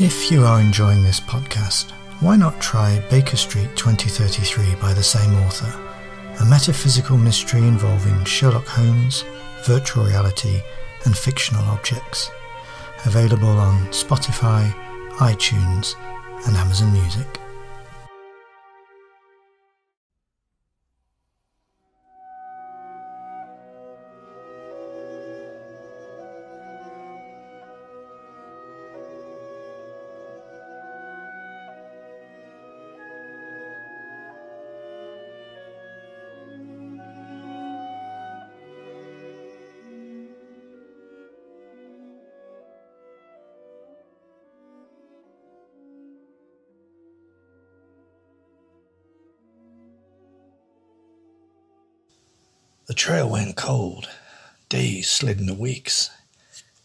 If you are enjoying this podcast, why not try Baker Street 2033 by the same author, a metaphysical mystery involving Sherlock Holmes, virtual reality, and fictional objects. Available on Spotify, iTunes, and Amazon Music. The trail went cold. Days slid into weeks.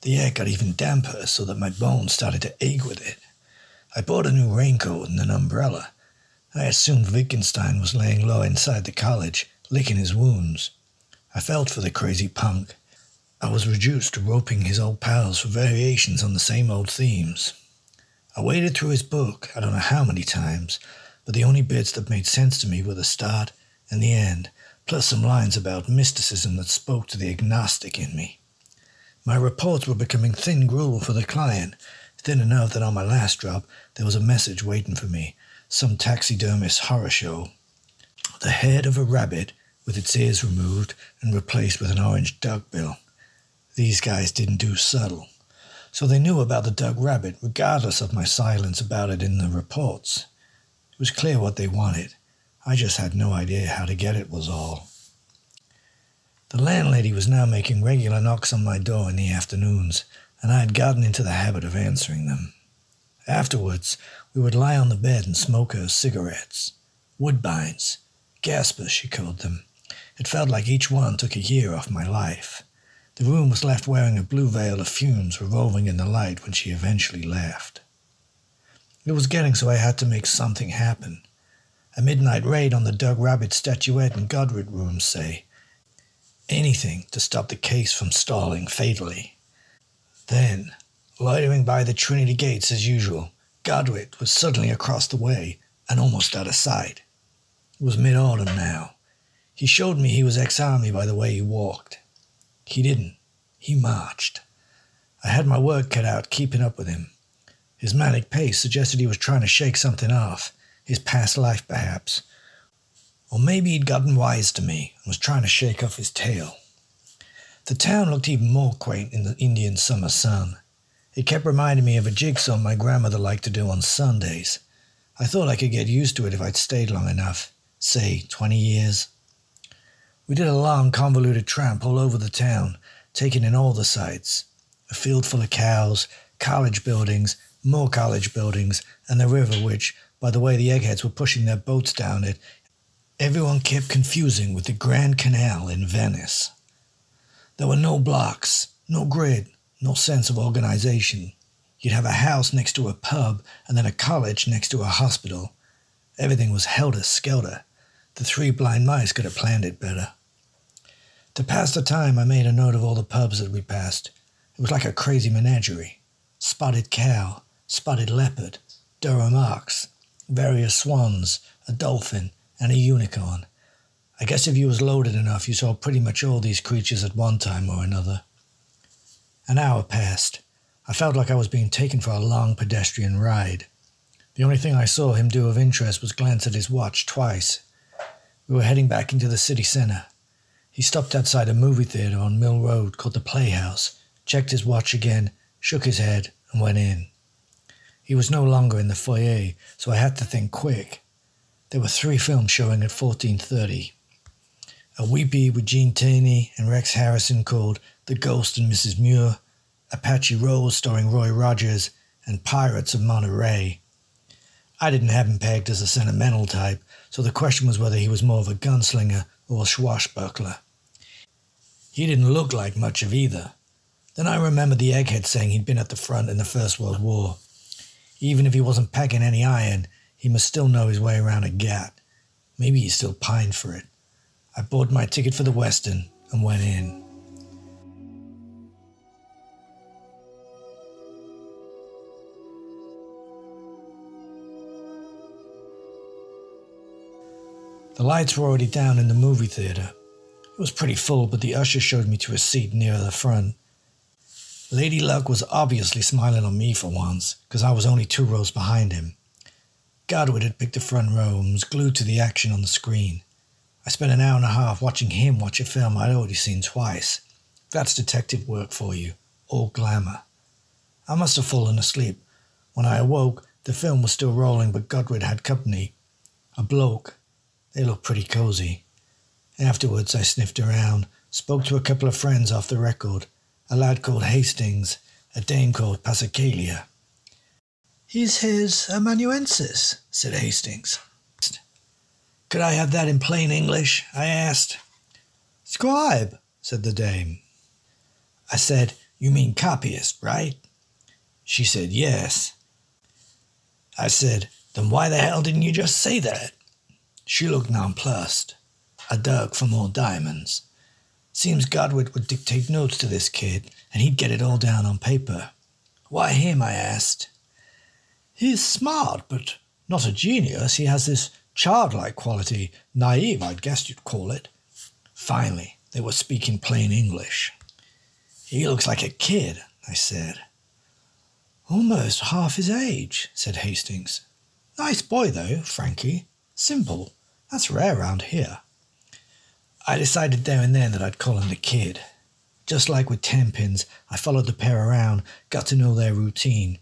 The air got even damper so that my bones started to ache with it. I bought a new raincoat and an umbrella. I assumed Wittgenstein was laying low inside the college, licking his wounds. I felt for the crazy punk. I was reduced to roping his old pals for variations on the same old themes. I waded through his book, I don't know how many times, but the only bits that made sense to me were the start and the end, plus some lines about mysticism that spoke to the agnostic in me. My reports were becoming thin gruel for the client, thin enough that on my last drop there was a message waiting for me, some taxidermist horror show. The head of a rabbit with its ears removed and replaced with an orange duckbill. These guys didn't do subtle. So they knew about the duck rabbit, regardless of my silence about it in the reports. It was clear what they wanted. I just had no idea how to get it, was all. The landlady was now making regular knocks on my door in the afternoons, and I had gotten into the habit of answering them. Afterwards, we would lie on the bed and smoke her cigarettes. Woodbines. Gaspers, she called them. It felt like each one took a year off my life. The room was left wearing a blue veil of fumes revolving in the light when she eventually left. It was getting so I had to make something happen. A midnight raid on the duck rabbit statuette in Godwit Rooms, say. Anything to stop the case from stalling fatally. Then, loitering by the Trinity gates as usual, Godwit was suddenly across the way and almost out of sight. It was mid autumn now. He showed me he was ex army by the way he walked. He didn't. He marched. I had my work cut out keeping up with him. His manic pace suggested he was trying to shake something off, his past life perhaps. Or maybe he'd gotten wise to me and was trying to shake off his tail. The town looked even more quaint in the Indian summer sun. It kept reminding me of a jigsaw my grandmother liked to do on Sundays. I thought I could get used to it if I'd stayed long enough, say 20 years. We did a long, convoluted tramp all over the town, taking in all the sights a field full of cows, college buildings, more college buildings, and the river, which, by the way the eggheads were pushing their boats down it, everyone kept confusing with the Grand Canal in Venice. There were no blocks, no grid, no sense of organization. You'd have a house next to a pub and then a college next to a hospital. Everything was helter skelter. The three blind mice could have planned it better. To pass the time, I made a note of all the pubs that we passed. It was like a crazy menagerie. Spotted cow, spotted leopard, Durham ox, various swans, a dolphin, and a unicorn. I guess if you was loaded enough, you saw pretty much all these creatures at one time or another. An hour passed. I felt like I was being taken for a long pedestrian ride. The only thing I saw him do of interest was glance at his watch twice. We were heading back into the city center. He stopped outside a movie theater on Mill Road called the Playhouse, checked his watch again, shook his head, and went in. He was no longer in the foyer, so I had to think quick. There were three films showing at 14.30. A weepy with Gene Tierney and Rex Harrison called The Ghost and Mrs. Muir, Apache Rose starring Roy Rogers, and Pirates of Monterey. I didn't have him pegged as a sentimental type, so the question was whether he was more of a gunslinger or a swashbuckler. He didn't look like much of either. Then I remembered the egghead saying he'd been at the front in the First World War. Even if he wasn't packing any iron, he must still know his way around a gat. Maybe he still pined for it. I bought my ticket for the Western and went in. The lights were already down in the movie theater. It was pretty full, but the usher showed me to a seat near the front. Lady Luck was obviously smiling on me for once, because I was only two rows behind him. Godwit had picked the front row and was glued to the action on the screen. I spent an hour and a half watching him watch a film I'd already seen twice. That's detective work for you, all glamour. I must have fallen asleep. When I awoke, the film was still rolling, but Godwit had company. A bloke. They looked pretty cozy. Afterwards, I sniffed around, spoke to a couple of friends off the record, a lad called Hastings, a dame called Passacaglia. He's his amanuensis, said Hastings. Could I have that in plain English? I asked. Scribe, said the dame. I said, You mean copyist, right? She said, Yes. I said, Then why the hell didn't you just say that? She looked nonplussed. A dirk for more diamonds. Seems Godwit would dictate notes to this kid, and he'd get it all down on paper. Why him? I asked. He's smart, but not a genius. He has this childlike quality, naive, I guess you'd call it. Finally, they were speaking plain English. He looks like a kid, I said. Almost half his age, said Hastings. Nice boy, though, Frankie. Simple. That's rare round here. I decided there and then that I'd call him the kid. Just like with Tenpins, I followed the pair around, got to know their routine.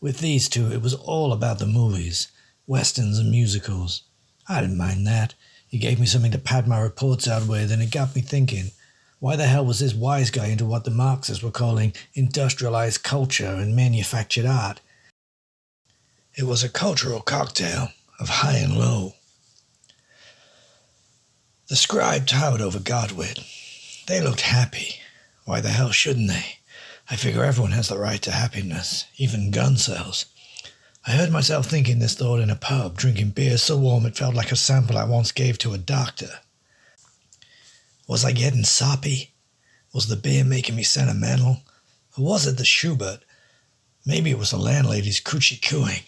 With these two, it was all about the movies westerns and musicals. I didn't mind that. He gave me something to pad my reports out with, and it got me thinking. Why the hell was this wise guy into what the Marxists were calling industrialized culture and manufactured art? It was a cultural cocktail of high and low. The scribe towered over Godwit. They looked happy. Why the hell shouldn't they? I figure everyone has the right to happiness, even gunsels. I heard myself thinking this thought in a pub, drinking beer so warm it felt like a sample I once gave to a doctor. Was I getting soppy? Was the beer making me sentimental? Or was it the Schubert? Maybe it was the landlady's coochie cooing.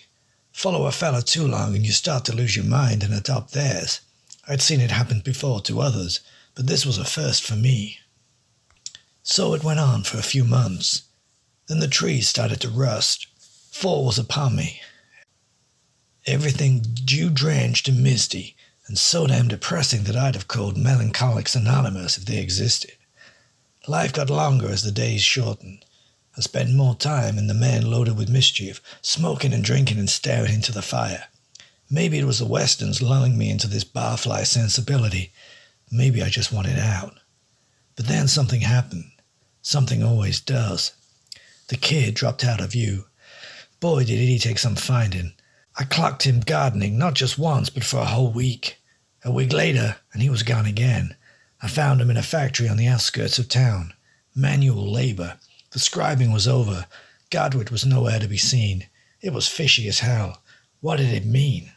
Follow a fellow too long and you start to lose your mind and adopt theirs. I'd seen it happen before to others, but this was a first for me. So it went on for a few months. Then the trees started to rust, Fall was upon me. Everything dew drenched and misty, and so damn depressing that I'd have called Melancholics Anonymous if they existed. Life got longer as the days shortened. I spent more time in the man loaded with mischief, smoking and drinking and staring into the fire. Maybe it was the westerns lulling me into this barfly sensibility. Maybe I just wanted out. But then something happened. Something always does. The kid dropped out of view. Boy, did he take some finding. I clocked him gardening, not just once, but for a whole week. A week later, and he was gone again. I found him in a factory on the outskirts of town. Manual labor. The scribing was over. Godwit was nowhere to be seen. It was fishy as hell. What did it mean?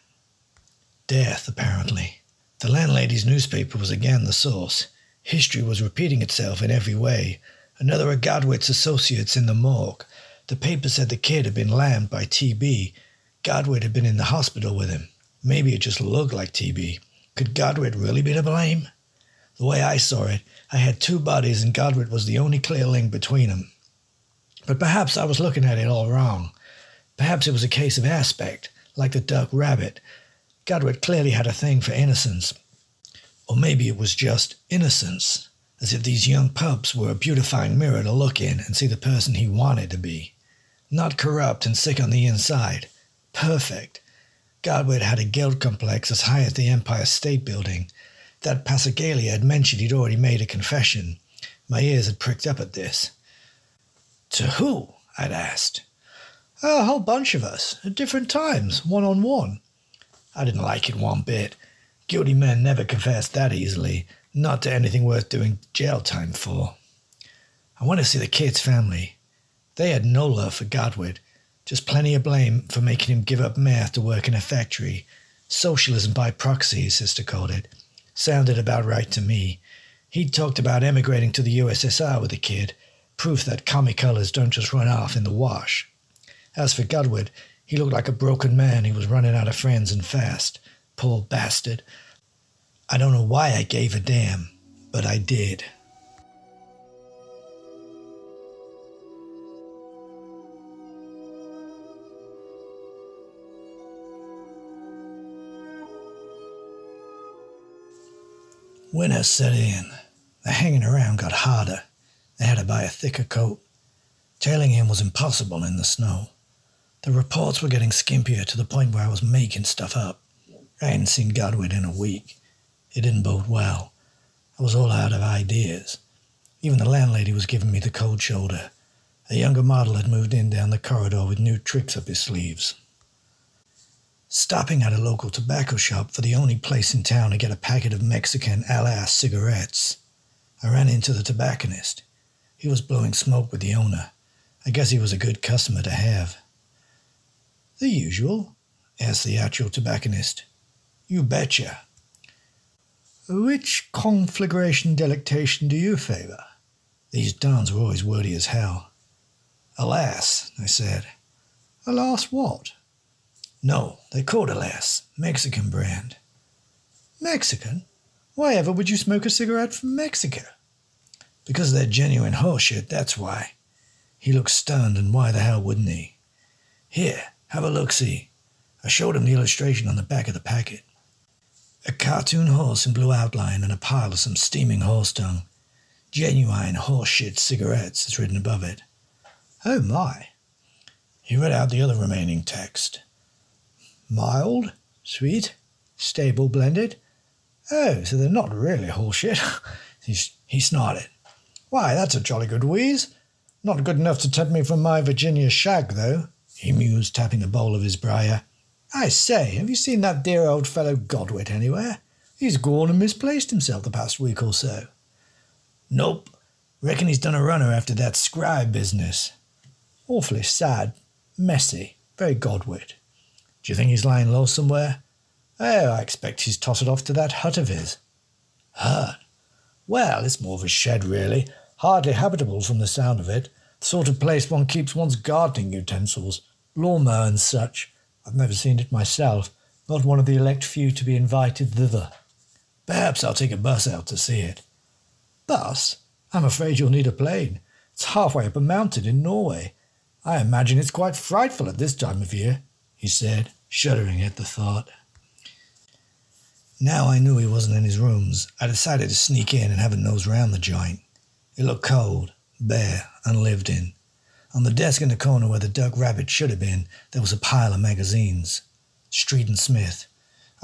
Death, apparently. The landlady's newspaper was again the source. History was repeating itself in every way. Another of Godwit's associates in the morgue. The paper said the kid had been lammed by TB. Godwit had been in the hospital with him. Maybe it just looked like TB. Could Godwit really be to blame? The way I saw it, I had two bodies and Godwit was the only clear link between them. But perhaps I was looking at it all wrong. Perhaps it was a case of aspect, like the duck rabbit. Godwit clearly had a thing for innocence. Or maybe it was just innocence, as if these young pups were a beautifying mirror to look in and see the person he wanted to be. Not corrupt and sick on the inside. Perfect. Godwit had a guilt complex as high as the Empire State Building. That Passacaglia had mentioned he'd already made a confession. My ears had pricked up at this. To who? I'd asked. A whole bunch of us, at different times, one on one. I didn't like it one bit. Guilty men never confess that easily, not to anything worth doing jail time for. I went to see the kid's family. They had no love for Godwit, just plenty of blame for making him give up math to work in a factory. Socialism by proxy, his sister called it. Sounded about right to me. He'd talked about emigrating to the USSR with the kid, proof that comic colors don't just run off in the wash. As for Godwit, he looked like a broken man He was running out of friends and fast. Poor bastard. I don't know why I gave a damn, but I did. Winter set in. The hanging around got harder. They had to buy a thicker coat. Tailing him was impossible in the snow. The reports were getting skimpier to the point where I was making stuff up. I hadn't seen Godwit in a week. It didn't bode well. I was all out of ideas. Even the landlady was giving me the cold shoulder. A younger model had moved in down the corridor with new tricks up his sleeves. Stopping at a local tobacco shop for the only place in town to get a packet of Mexican Alas cigarettes, I ran into the tobacconist. He was blowing smoke with the owner. I guess he was a good customer to have. The usual? asked the actual tobacconist. You betcha. Which conflagration delectation do you favour? These dons were always wordy as hell. Alas, I said. Alas what? No, they called Alas, Mexican brand. Mexican? Why ever would you smoke a cigarette from Mexico? Because they're genuine horseshit, that's why. He looked stunned, and why the hell wouldn't he? Here, have a look see. I showed him the illustration on the back of the packet. A cartoon horse in blue outline and a pile of some steaming horse dung. Genuine horseshit cigarettes is written above it. Oh my. He read out the other remaining text. Mild, sweet, stable blended. Oh, so they're not really horseshit. he, he snorted. Why, that's a jolly good wheeze. Not good enough to tempt me from my Virginia shag, though, he mused, tapping a bowl of his briar. I say, have you seen that dear old fellow Godwit anywhere? He's gone and misplaced himself the past week or so. Nope. Reckon he's done a runner after that scribe business. Awfully sad. Messy. Very Godwit. Do you think he's lying low somewhere? Oh, I expect he's tottered off to that hut of his. Hut? Well, it's more of a shed, really. Hardly habitable from the sound of it. Sort of place one keeps one's gardening utensils, lawnmower and such. I've never seen it myself, not one of the elect few to be invited thither. Perhaps I'll take a bus out to see it. Bus? I'm afraid you'll need a plane. It's halfway up a mountain in Norway. I imagine it's quite frightful at this time of year, he said, shuddering at the thought. Now I knew he wasn't in his rooms, I decided to sneak in and have a nose round the joint. It looked cold, bare, unlived in. On the desk in the corner where the duck rabbit should have been, there was a pile of magazines. Street and Smith.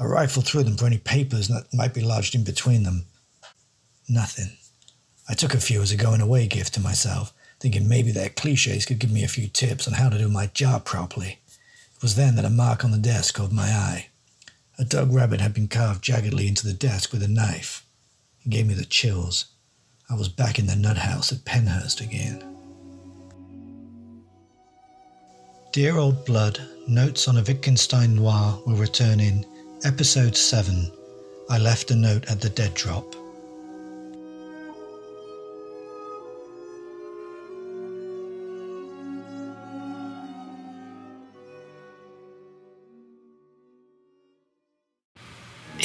I rifled through them for any papers that might be lodged in between them. Nothing. I took a few as a going away gift to myself, thinking maybe their cliches could give me a few tips on how to do my job properly. It was then that a mark on the desk caught my eye. A duck rabbit had been carved jaggedly into the desk with a knife. It gave me the chills. I was back in the nut house at Pennhurst again. Dear Old Blood, Notes on a Wittgenstein Noir will return in Episode 7 I Left a Note at the Dead Drop.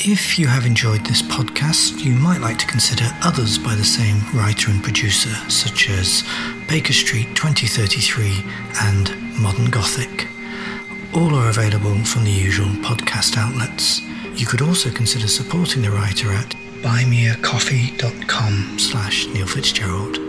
If you have enjoyed this podcast, you might like to consider others by the same writer and producer, such as Baker Street 2033 and Modern Gothic. All are available from the usual podcast outlets. You could also consider supporting the writer at buymeacoffee.com slash Neil Fitzgerald.